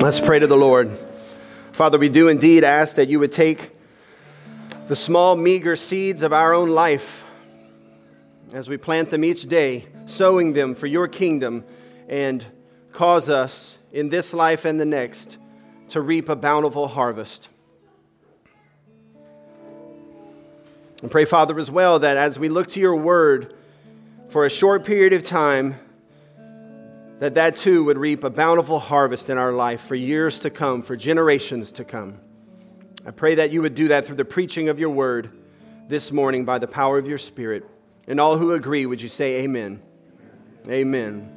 Let's pray to the Lord. Father, we do indeed ask that you would take the small, meager seeds of our own life as we plant them each day, sowing them for your kingdom, and cause us in this life and the next to reap a bountiful harvest. And pray, Father, as well, that as we look to your word for a short period of time, that that too would reap a bountiful harvest in our life for years to come, for generations to come. I pray that you would do that through the preaching of your word this morning by the power of your spirit. And all who agree, would you say amen? Amen.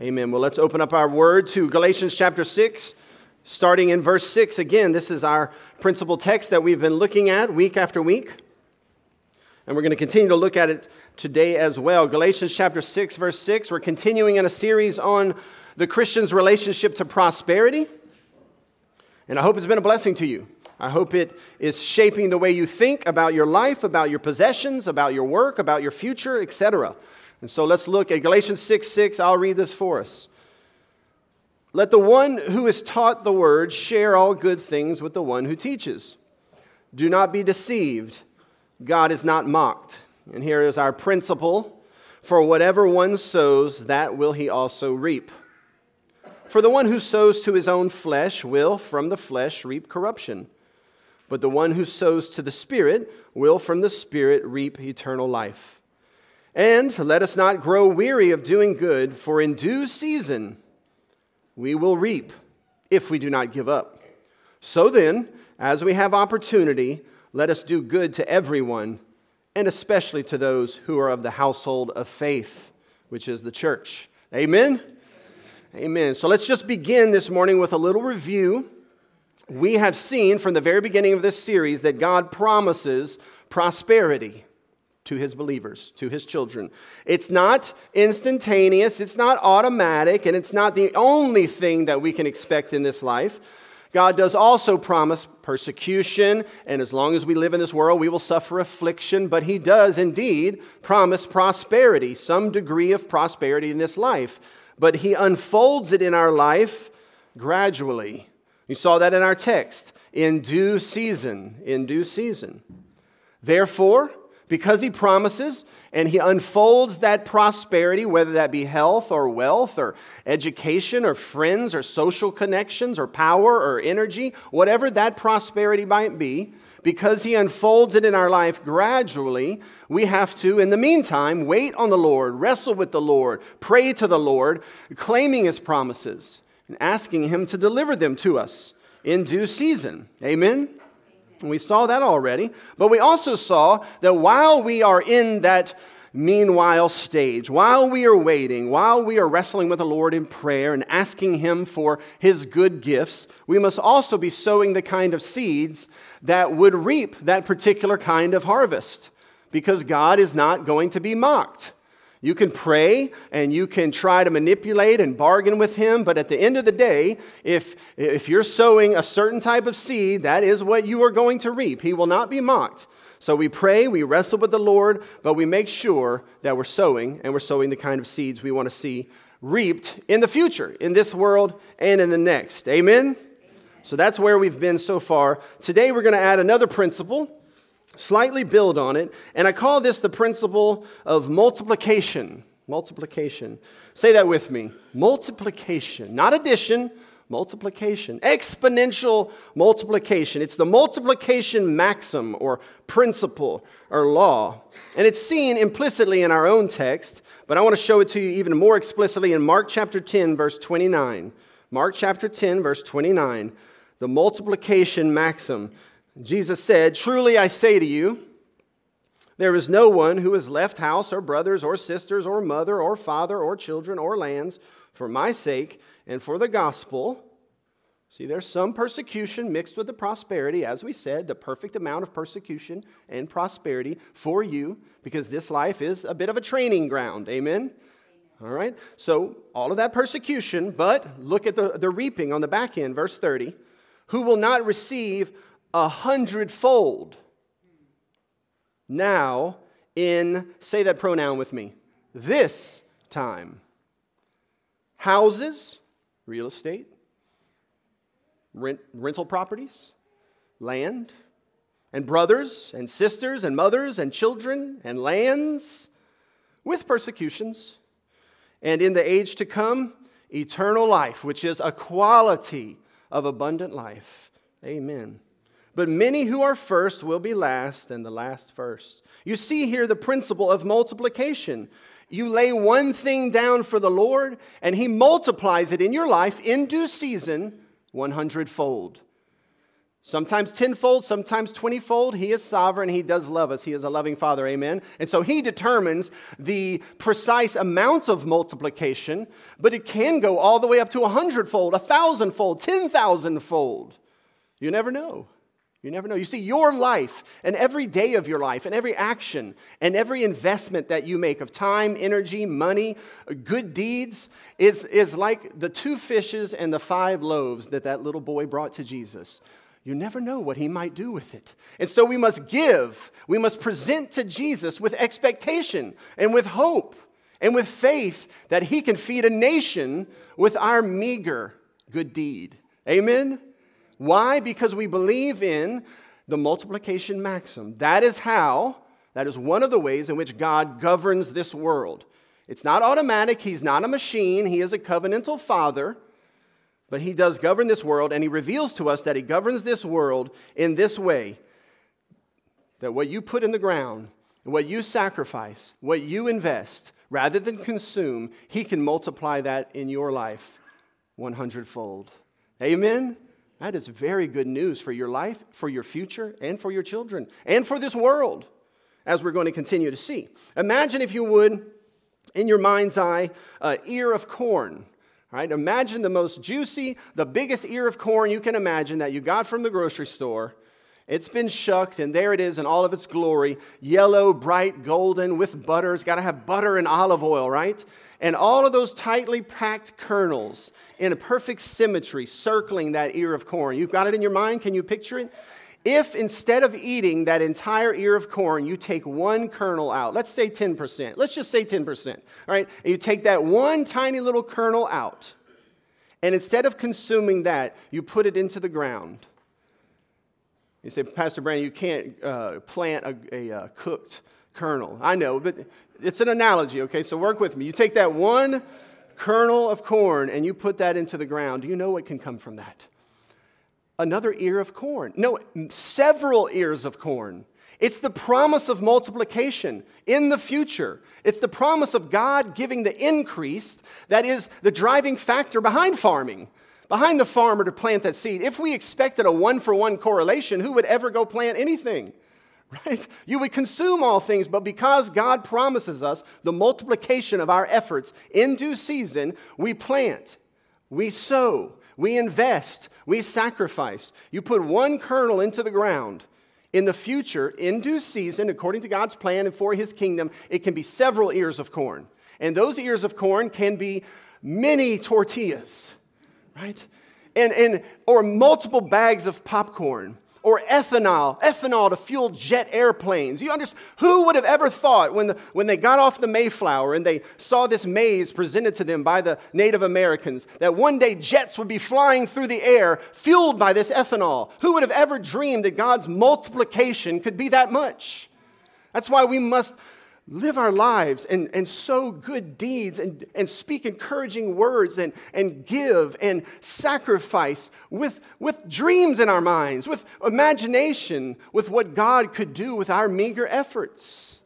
Amen. Well, let's open up our word to Galatians chapter 6, starting in verse 6. Again, this is our principal text that we've been looking at week after week. And we're going to continue to look at it today as well. Galatians chapter 6, verse 6. We're continuing in a series on the Christian's relationship to prosperity. And I hope it's been a blessing to you. I hope it is shaping the way you think about your life, about your possessions, about your work, about your future, etc. And so let's look at Galatians 6 6. I'll read this for us. Let the one who is taught the word share all good things with the one who teaches. Do not be deceived. God is not mocked. And here is our principle for whatever one sows, that will he also reap. For the one who sows to his own flesh will from the flesh reap corruption, but the one who sows to the Spirit will from the Spirit reap eternal life. And let us not grow weary of doing good, for in due season we will reap if we do not give up. So then, as we have opportunity, let us do good to everyone, and especially to those who are of the household of faith, which is the church. Amen? Amen. So let's just begin this morning with a little review. We have seen from the very beginning of this series that God promises prosperity to his believers, to his children. It's not instantaneous, it's not automatic, and it's not the only thing that we can expect in this life. God does also promise persecution, and as long as we live in this world, we will suffer affliction, but He does indeed promise prosperity, some degree of prosperity in this life. But He unfolds it in our life gradually. You saw that in our text in due season, in due season. Therefore, because He promises, and he unfolds that prosperity, whether that be health or wealth or education or friends or social connections or power or energy, whatever that prosperity might be, because he unfolds it in our life gradually, we have to, in the meantime, wait on the Lord, wrestle with the Lord, pray to the Lord, claiming his promises and asking him to deliver them to us in due season. Amen. We saw that already. But we also saw that while we are in that meanwhile stage, while we are waiting, while we are wrestling with the Lord in prayer and asking Him for His good gifts, we must also be sowing the kind of seeds that would reap that particular kind of harvest. Because God is not going to be mocked. You can pray and you can try to manipulate and bargain with him, but at the end of the day, if, if you're sowing a certain type of seed, that is what you are going to reap. He will not be mocked. So we pray, we wrestle with the Lord, but we make sure that we're sowing and we're sowing the kind of seeds we want to see reaped in the future, in this world and in the next. Amen? So that's where we've been so far. Today we're going to add another principle slightly build on it, and I call this the principle of multiplication. Multiplication. Say that with me. Multiplication, not addition, multiplication. Exponential multiplication. It's the multiplication maxim or principle or law. And it's seen implicitly in our own text, but I want to show it to you even more explicitly in Mark chapter 10, verse 29. Mark chapter 10, verse 29. The multiplication maxim. Jesus said, Truly I say to you, there is no one who has left house or brothers or sisters or mother or father or children or lands for my sake and for the gospel. See, there's some persecution mixed with the prosperity, as we said, the perfect amount of persecution and prosperity for you, because this life is a bit of a training ground. Amen? All right? So, all of that persecution, but look at the, the reaping on the back end, verse 30. Who will not receive a hundredfold. Now, in, say that pronoun with me, this time. Houses, real estate, rent, rental properties, land, and brothers and sisters and mothers and children and lands with persecutions. And in the age to come, eternal life, which is a quality of abundant life. Amen. But many who are first will be last, and the last first. You see here the principle of multiplication. You lay one thing down for the Lord, and He multiplies it in your life in due season, 100 fold. Sometimes tenfold, sometimes twentyfold. He is sovereign. He does love us. He is a loving Father. Amen. And so He determines the precise amount of multiplication, but it can go all the way up to a hundredfold, a thousandfold, ten thousandfold. You never know. You never know. You see, your life and every day of your life and every action and every investment that you make of time, energy, money, good deeds is, is like the two fishes and the five loaves that that little boy brought to Jesus. You never know what he might do with it. And so we must give, we must present to Jesus with expectation and with hope and with faith that he can feed a nation with our meager good deed. Amen? Why? Because we believe in the multiplication maxim. That is how, that is one of the ways in which God governs this world. It's not automatic, He's not a machine, He is a covenantal Father, but He does govern this world, and He reveals to us that He governs this world in this way that what you put in the ground, what you sacrifice, what you invest, rather than consume, He can multiply that in your life 100 fold. Amen? That is very good news for your life, for your future, and for your children, and for this world, as we're going to continue to see. Imagine, if you would, in your mind's eye, an ear of corn. Right? Imagine the most juicy, the biggest ear of corn you can imagine that you got from the grocery store. It's been shucked, and there it is in all of its glory yellow, bright, golden, with butter. It's got to have butter and olive oil, right? And all of those tightly packed kernels in a perfect symmetry circling that ear of corn. You've got it in your mind? Can you picture it? If instead of eating that entire ear of corn, you take one kernel out, let's say 10%, let's just say 10%, all right? And you take that one tiny little kernel out, and instead of consuming that, you put it into the ground. You say, Pastor Brandon, you can't uh, plant a, a, a cooked kernel. I know, but it's an analogy, okay? So work with me. You take that one kernel of corn and you put that into the ground. Do you know what can come from that? Another ear of corn. No, several ears of corn. It's the promise of multiplication in the future. It's the promise of God giving the increase that is the driving factor behind farming, behind the farmer to plant that seed. If we expected a one for one correlation, who would ever go plant anything? right? You would consume all things, but because God promises us the multiplication of our efforts in due season, we plant, we sow, we invest, we sacrifice. You put one kernel into the ground. In the future, in due season, according to God's plan and for his kingdom, it can be several ears of corn. And those ears of corn can be many tortillas, right? And, and, or multiple bags of popcorn or ethanol, ethanol to fuel jet airplanes. You understand? Who would have ever thought when, the, when they got off the Mayflower and they saw this maize presented to them by the Native Americans that one day jets would be flying through the air fueled by this ethanol? Who would have ever dreamed that God's multiplication could be that much? That's why we must live our lives and, and sow good deeds and, and speak encouraging words and, and give and sacrifice with, with dreams in our minds, with imagination, with what God could do with our meager efforts.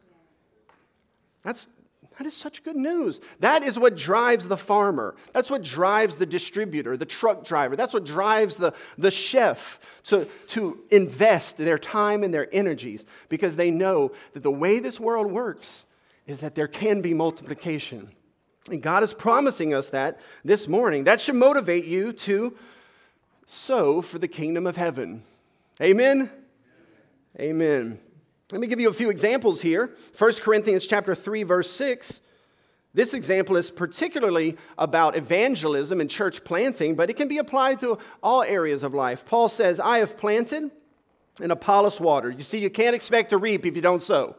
That's, that is such good news. That is what drives the farmer. That's what drives the distributor, the truck driver. That's what drives the, the chef to, to invest their time and their energies because they know that the way this world works is that there can be multiplication. And God is promising us that this morning. That should motivate you to sow for the kingdom of heaven. Amen? Amen. Let me give you a few examples here. 1 Corinthians chapter 3 verse 6. This example is particularly about evangelism and church planting, but it can be applied to all areas of life. Paul says, "I have planted and Apollos watered." You see, you can't expect to reap if you don't sow.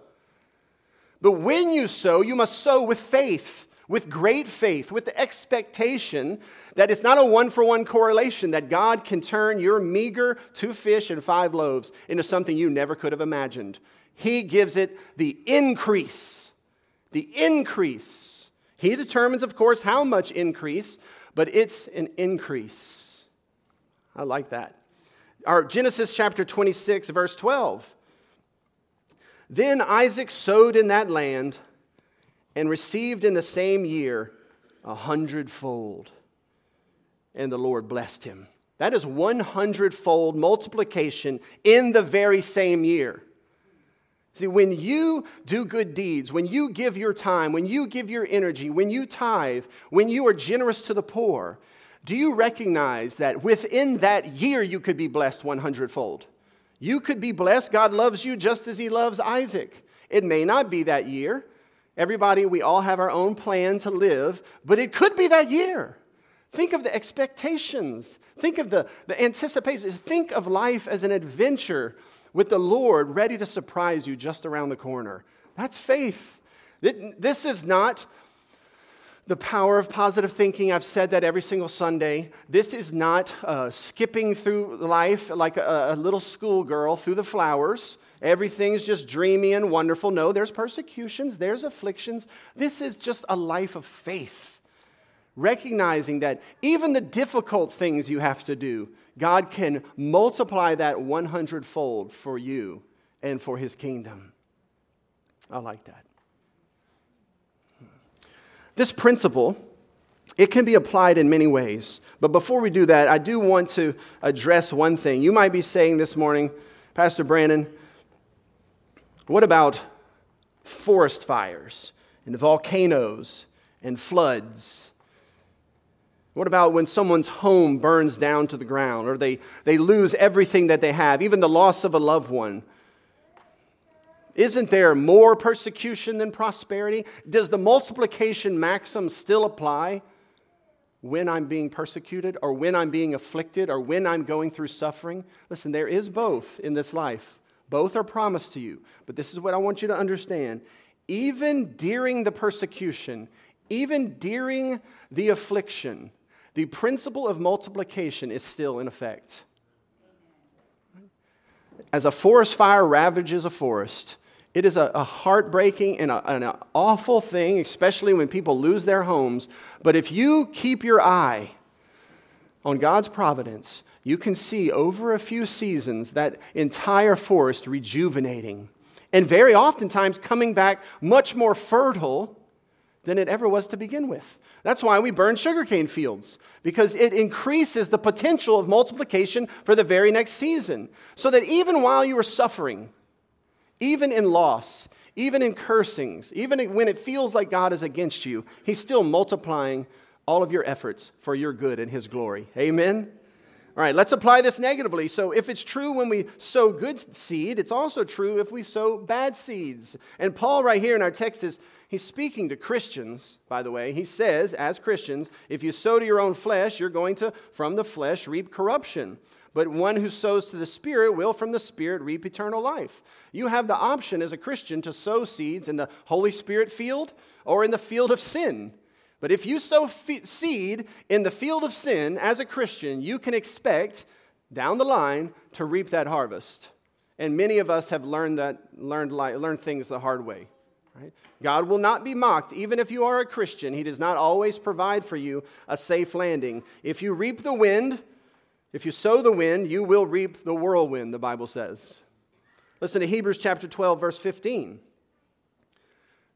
But when you sow, you must sow with faith with great faith, with the expectation that it's not a one for one correlation, that God can turn your meager two fish and five loaves into something you never could have imagined. He gives it the increase. The increase. He determines, of course, how much increase, but it's an increase. I like that. Our Genesis chapter 26, verse 12. Then Isaac sowed in that land and received in the same year a hundredfold. And the Lord blessed him. That is 100 fold multiplication in the very same year. See, when you do good deeds, when you give your time, when you give your energy, when you tithe, when you are generous to the poor, do you recognize that within that year you could be blessed 100 fold? You could be blessed. God loves you just as He loves Isaac. It may not be that year. Everybody, we all have our own plan to live, but it could be that year. Think of the expectations. Think of the, the anticipation. Think of life as an adventure with the Lord ready to surprise you just around the corner. That's faith. This is not the power of positive thinking. I've said that every single Sunday. This is not uh, skipping through life like a, a little schoolgirl through the flowers. Everything's just dreamy and wonderful. No, there's persecutions, there's afflictions. This is just a life of faith. Recognizing that even the difficult things you have to do, God can multiply that 100 fold for you and for his kingdom. I like that. This principle, it can be applied in many ways. But before we do that, I do want to address one thing. You might be saying this morning, Pastor Brandon, what about forest fires and volcanoes and floods? What about when someone's home burns down to the ground or they, they lose everything that they have, even the loss of a loved one? Isn't there more persecution than prosperity? Does the multiplication maxim still apply when I'm being persecuted or when I'm being afflicted or when I'm going through suffering? Listen, there is both in this life. Both are promised to you. But this is what I want you to understand. Even during the persecution, even during the affliction, the principle of multiplication is still in effect. As a forest fire ravages a forest, it is a, a heartbreaking and, a, and an awful thing, especially when people lose their homes. But if you keep your eye on God's providence, you can see over a few seasons that entire forest rejuvenating and very oftentimes coming back much more fertile than it ever was to begin with. That's why we burn sugarcane fields, because it increases the potential of multiplication for the very next season. So that even while you are suffering, even in loss, even in cursings, even when it feels like God is against you, He's still multiplying all of your efforts for your good and His glory. Amen? All right, let's apply this negatively. So, if it's true when we sow good seed, it's also true if we sow bad seeds. And Paul, right here in our text, is he's speaking to Christians, by the way. He says, as Christians, if you sow to your own flesh, you're going to, from the flesh, reap corruption. But one who sows to the Spirit will from the Spirit reap eternal life. You have the option as a Christian to sow seeds in the Holy Spirit field or in the field of sin. But if you sow fe- seed in the field of sin as a Christian, you can expect down the line to reap that harvest. And many of us have learned, that, learned, learned things the hard way. Right? God will not be mocked, even if you are a Christian. He does not always provide for you a safe landing. If you reap the wind, if you sow the wind, you will reap the whirlwind, the Bible says. Listen to Hebrews chapter 12, verse 15.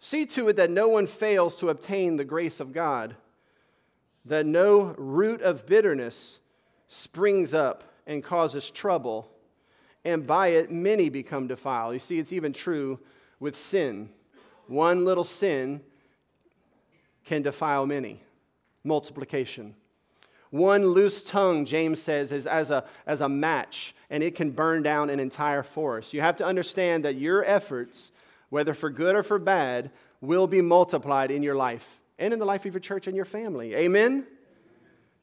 See to it that no one fails to obtain the grace of God, that no root of bitterness springs up and causes trouble, and by it many become defiled. You see, it's even true with sin. One little sin can defile many. Multiplication. One loose tongue, James says, is as a, as a match, and it can burn down an entire forest. You have to understand that your efforts, whether for good or for bad, will be multiplied in your life and in the life of your church and your family. Amen?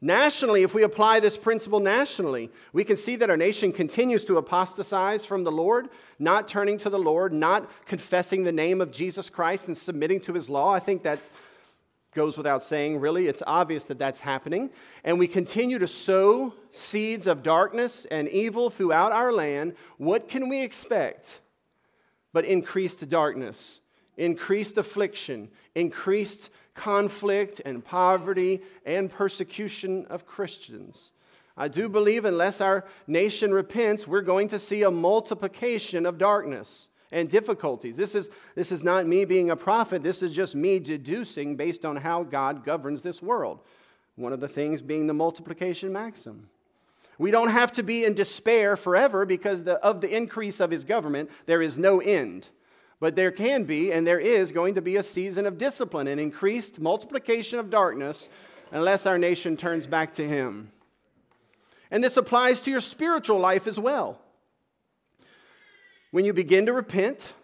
Nationally, if we apply this principle nationally, we can see that our nation continues to apostatize from the Lord, not turning to the Lord, not confessing the name of Jesus Christ and submitting to his law. I think that Goes without saying, really, it's obvious that that's happening. And we continue to sow seeds of darkness and evil throughout our land. What can we expect but increased darkness, increased affliction, increased conflict and poverty and persecution of Christians? I do believe unless our nation repents, we're going to see a multiplication of darkness and difficulties. This is, this is not me being a prophet, this is just me deducing based on how God governs this world. One of the things being the multiplication maxim. We don't have to be in despair forever because the, of the increase of his government, there is no end. But there can be, and there is going to be a season of discipline and increased multiplication of darkness unless our nation turns back to him. And this applies to your spiritual life as well. When you begin to repent,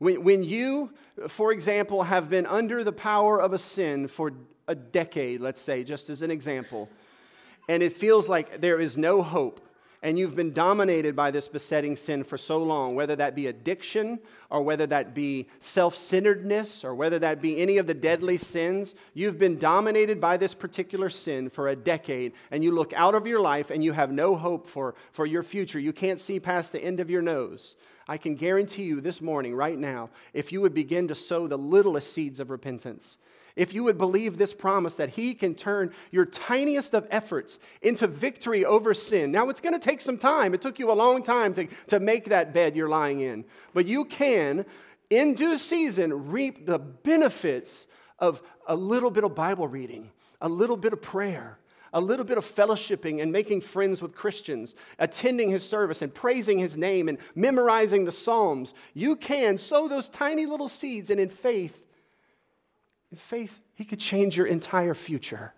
when, when you, for example, have been under the power of a sin for a decade, let's say, just as an example, and it feels like there is no hope, and you've been dominated by this besetting sin for so long, whether that be addiction or whether that be self centeredness or whether that be any of the deadly sins, you've been dominated by this particular sin for a decade, and you look out of your life and you have no hope for, for your future. You can't see past the end of your nose. I can guarantee you this morning, right now, if you would begin to sow the littlest seeds of repentance, if you would believe this promise that He can turn your tiniest of efforts into victory over sin. Now, it's going to take some time. It took you a long time to, to make that bed you're lying in. But you can, in due season, reap the benefits of a little bit of Bible reading, a little bit of prayer, a little bit of fellowshipping and making friends with Christians, attending his service and praising his name and memorizing the Psalms, you can sow those tiny little seeds and in faith in faith, He could change your entire future.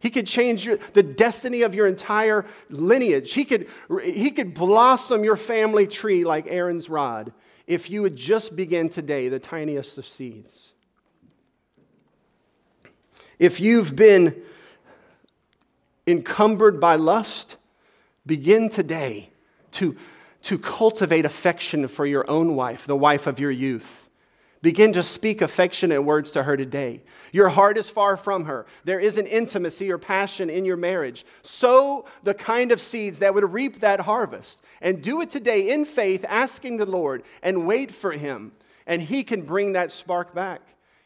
He could change your, the destiny of your entire lineage. He could, he could blossom your family tree like Aaron's rod if you would just begin today, the tiniest of seeds. If you've been encumbered by lust, begin today to, to cultivate affection for your own wife, the wife of your youth. Begin to speak affectionate words to her today. Your heart is far from her. There is an intimacy or passion in your marriage. Sow the kind of seeds that would reap that harvest. And do it today in faith, asking the Lord, and wait for Him. And He can bring that spark back.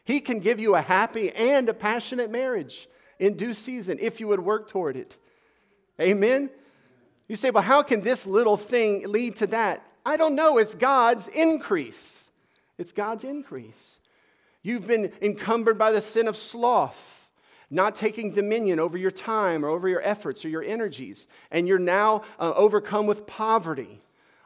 He can give you a happy and a passionate marriage in due season if you would work toward it. Amen? You say, well, how can this little thing lead to that? I don't know. It's God's increase. It's God's increase. You've been encumbered by the sin of sloth, not taking dominion over your time or over your efforts or your energies, and you're now uh, overcome with poverty.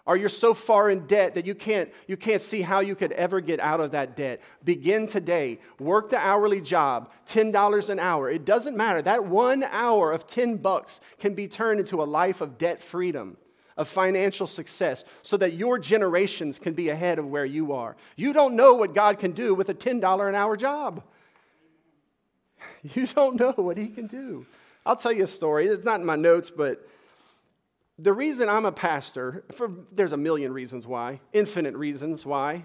Or you're so far in debt that you can't, you can't see how you could ever get out of that debt. Begin today. Work the hourly job, $10 an hour. It doesn't matter. That one hour of 10 bucks can be turned into a life of debt freedom of financial success so that your generations can be ahead of where you are. You don't know what God can do with a $10 an hour job. You don't know what He can do. I'll tell you a story. It's not in my notes, but the reason I'm a pastor, for, there's a million reasons why, infinite reasons why,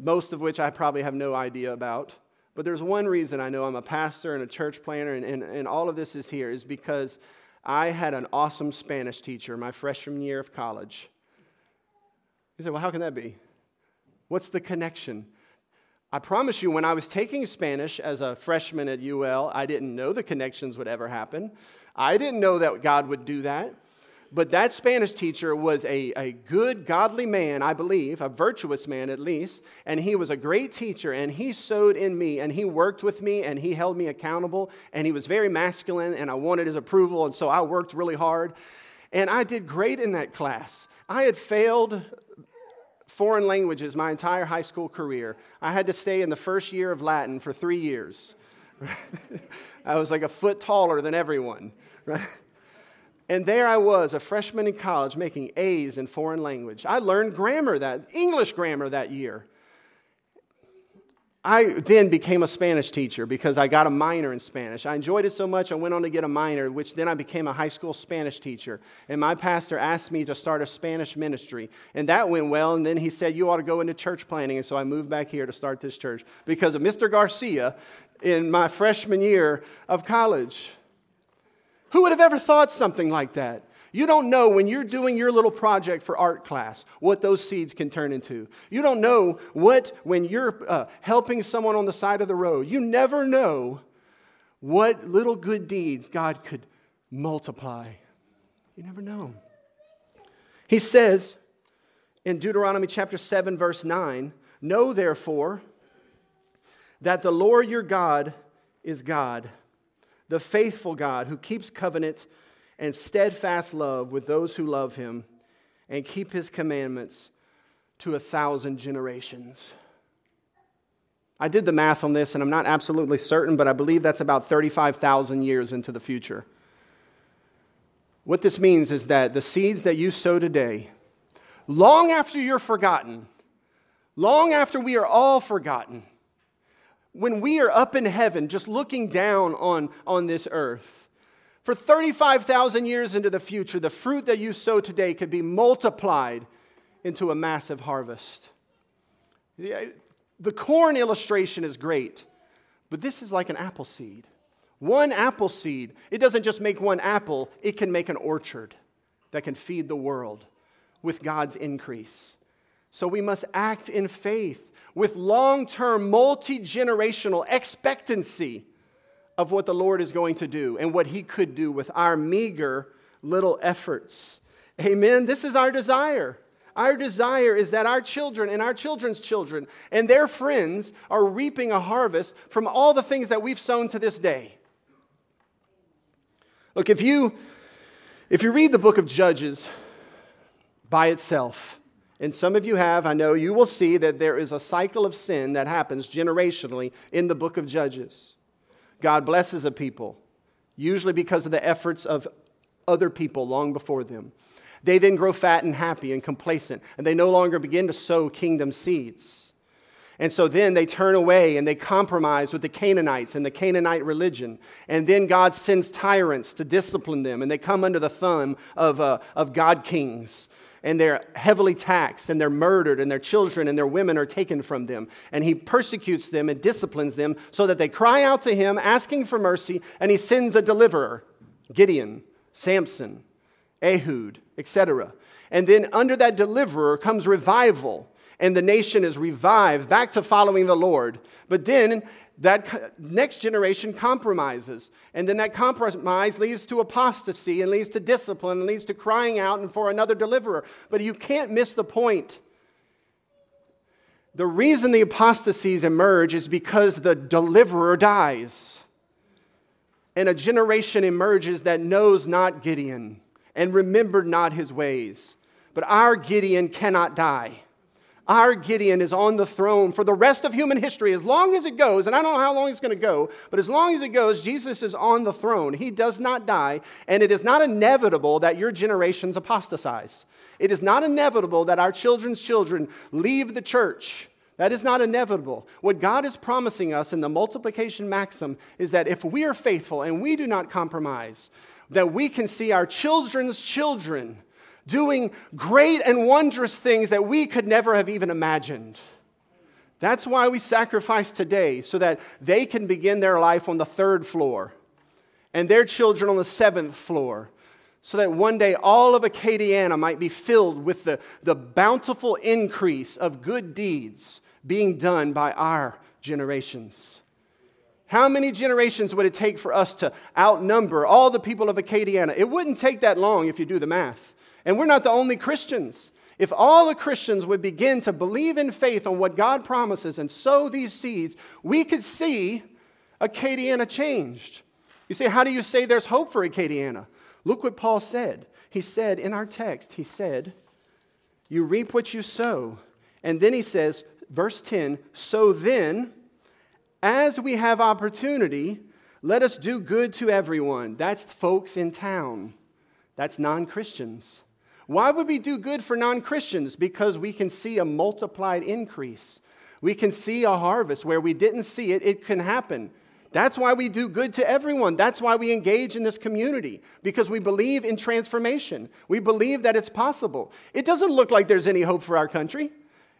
most of which I probably have no idea about. But there's one reason I know I'm a pastor and a church planter, and, and, and all of this is here, is because I had an awesome Spanish teacher my freshman year of college. You say, well, how can that be? What's the connection? I promise you, when I was taking Spanish as a freshman at UL, I didn't know the connections would ever happen. I didn't know that God would do that. But that Spanish teacher was a, a good, godly man, I believe, a virtuous man at least, and he was a great teacher, and he sowed in me, and he worked with me, and he held me accountable, and he was very masculine, and I wanted his approval, and so I worked really hard. And I did great in that class. I had failed foreign languages my entire high school career. I had to stay in the first year of Latin for three years. I was like a foot taller than everyone, right? And there I was, a freshman in college, making A's in foreign language. I learned grammar that, English grammar that year. I then became a Spanish teacher because I got a minor in Spanish. I enjoyed it so much, I went on to get a minor, which then I became a high school Spanish teacher. And my pastor asked me to start a Spanish ministry. And that went well. And then he said, You ought to go into church planting. And so I moved back here to start this church because of Mr. Garcia in my freshman year of college. Who would have ever thought something like that? You don't know when you're doing your little project for art class what those seeds can turn into. You don't know what, when you're uh, helping someone on the side of the road, you never know what little good deeds God could multiply. You never know. He says in Deuteronomy chapter 7, verse 9 Know therefore that the Lord your God is God, the faithful God who keeps covenant and steadfast love with those who love him and keep his commandments to a thousand generations. I did the math on this, and I'm not absolutely certain, but I believe that's about 35,000 years into the future. What this means is that the seeds that you sow today, long after you're forgotten, long after we are all forgotten, when we are up in heaven just looking down on, on this earth, for 35,000 years into the future, the fruit that you sow today could be multiplied into a massive harvest. Uh, the corn illustration is great, but this is like an apple seed. One apple seed, it doesn't just make one apple, it can make an orchard that can feed the world with God's increase. So we must act in faith with long term, multi generational expectancy of what the Lord is going to do and what He could do with our meager little efforts. Amen. This is our desire. Our desire is that our children and our children's children and their friends are reaping a harvest from all the things that we've sown to this day. Look, if you if you read the book of Judges by itself, and some of you have, I know, you will see that there is a cycle of sin that happens generationally in the book of Judges. God blesses a people, usually because of the efforts of other people long before them. They then grow fat and happy and complacent, and they no longer begin to sow kingdom seeds. And so then they turn away and they compromise with the Canaanites and the Canaanite religion. And then God sends tyrants to discipline them, and they come under the thumb of, uh, of God kings and they're heavily taxed and they're murdered and their children and their women are taken from them. And he persecutes them and disciplines them so that they cry out to him asking for mercy and he sends a deliverer Gideon, Samson, Ehud, etc. And then under that deliverer comes revival and the nation is revived back to following the Lord. But then that next generation compromises. And then that compromise leads to apostasy and leads to discipline and leads to crying out and for another deliverer. But you can't miss the point. The reason the apostasies emerge is because the deliverer dies. And a generation emerges that knows not Gideon and remembered not his ways. But our Gideon cannot die. Our Gideon is on the throne for the rest of human history, as long as it goes, and I don't know how long it's going to go, but as long as it goes, Jesus is on the throne. He does not die, and it is not inevitable that your generations apostatize. It is not inevitable that our children's children leave the church. That is not inevitable. What God is promising us in the multiplication maxim is that if we are faithful and we do not compromise, that we can see our children's children doing great and wondrous things that we could never have even imagined. That's why we sacrifice today, so that they can begin their life on the third floor and their children on the seventh floor, so that one day all of Acadiana might be filled with the, the bountiful increase of good deeds being done by our generations. How many generations would it take for us to outnumber all the people of Acadiana? It wouldn't take that long if you do the math. And we're not the only Christians. If all the Christians would begin to believe in faith on what God promises and sow these seeds, we could see Acadiana changed. You say, how do you say there's hope for Acadiana? Look what Paul said. He said in our text, he said, You reap what you sow. And then he says, verse 10, So then, as we have opportunity, let us do good to everyone. That's folks in town, that's non Christians. Why would we do good for non Christians? Because we can see a multiplied increase. We can see a harvest where we didn't see it, it can happen. That's why we do good to everyone. That's why we engage in this community, because we believe in transformation. We believe that it's possible. It doesn't look like there's any hope for our country,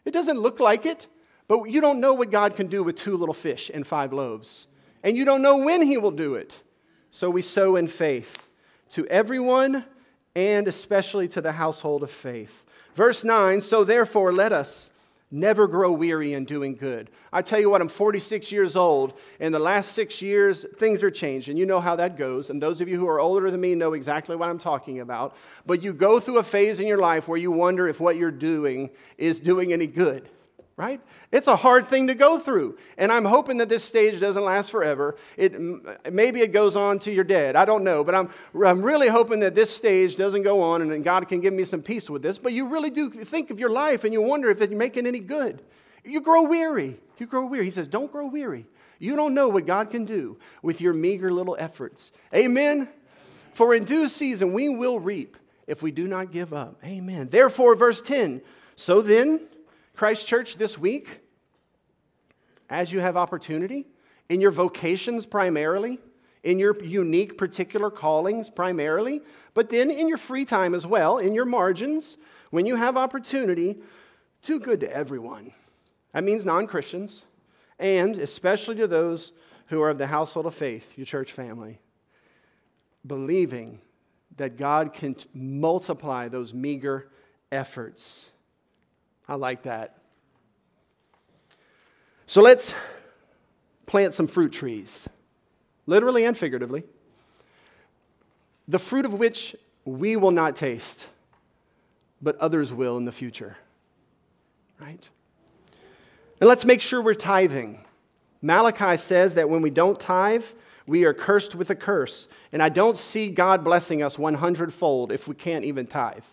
it doesn't look like it, but you don't know what God can do with two little fish and five loaves, and you don't know when He will do it. So we sow in faith to everyone and especially to the household of faith. Verse 9 So therefore, let us Never grow weary in doing good. I tell you what, I'm 46 years old. In the last six years, things are changed, and you know how that goes. And those of you who are older than me know exactly what I'm talking about. But you go through a phase in your life where you wonder if what you're doing is doing any good right? It's a hard thing to go through. And I'm hoping that this stage doesn't last forever. It, maybe it goes on to your dead. I don't know. But I'm, I'm really hoping that this stage doesn't go on and God can give me some peace with this. But you really do think of your life and you wonder if it's making any good. You grow weary. You grow weary. He says, Don't grow weary. You don't know what God can do with your meager little efforts. Amen? For in due season we will reap if we do not give up. Amen. Therefore, verse 10 So then, Christ Church, this week, as you have opportunity, in your vocations primarily, in your unique particular callings primarily, but then in your free time as well, in your margins, when you have opportunity, do good to everyone. That means non Christians, and especially to those who are of the household of faith, your church family, believing that God can multiply those meager efforts I like that. So let's plant some fruit trees, literally and figuratively, the fruit of which we will not taste, but others will in the future. Right? And let's make sure we're tithing. Malachi says that when we don't tithe, we are cursed with a curse. And I don't see God blessing us 100 fold if we can't even tithe.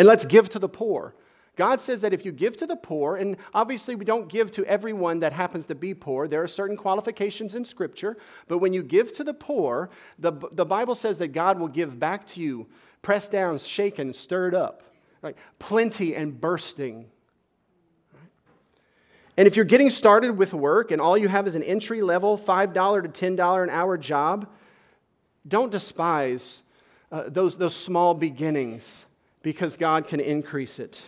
And let's give to the poor. God says that if you give to the poor, and obviously we don't give to everyone that happens to be poor, there are certain qualifications in Scripture, but when you give to the poor, the, the Bible says that God will give back to you, pressed down, shaken, stirred up, right? plenty and bursting. And if you're getting started with work and all you have is an entry level $5 to $10 an hour job, don't despise uh, those, those small beginnings because God can increase it.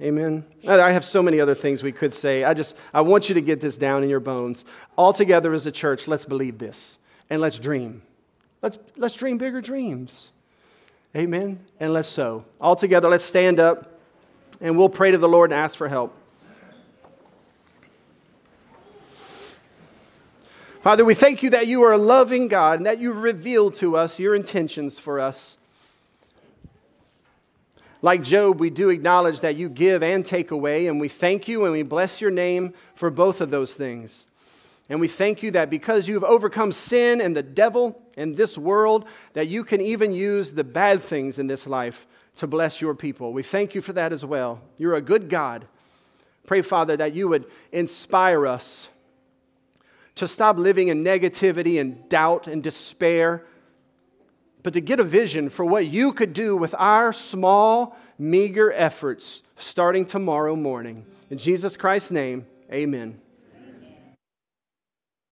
Amen. I have so many other things we could say. I just I want you to get this down in your bones. All together as a church, let's believe this and let's dream. Let's let's dream bigger dreams. Amen. And let's sow. All together, let's stand up and we'll pray to the Lord and ask for help. Father, we thank you that you are a loving God and that you've revealed to us your intentions for us. Like Job, we do acknowledge that you give and take away, and we thank you and we bless your name for both of those things. And we thank you that because you've overcome sin and the devil and this world, that you can even use the bad things in this life to bless your people. We thank you for that as well. You're a good God. Pray, Father, that you would inspire us to stop living in negativity and doubt and despair but to get a vision for what you could do with our small, meager efforts starting tomorrow morning. In Jesus Christ's name, amen.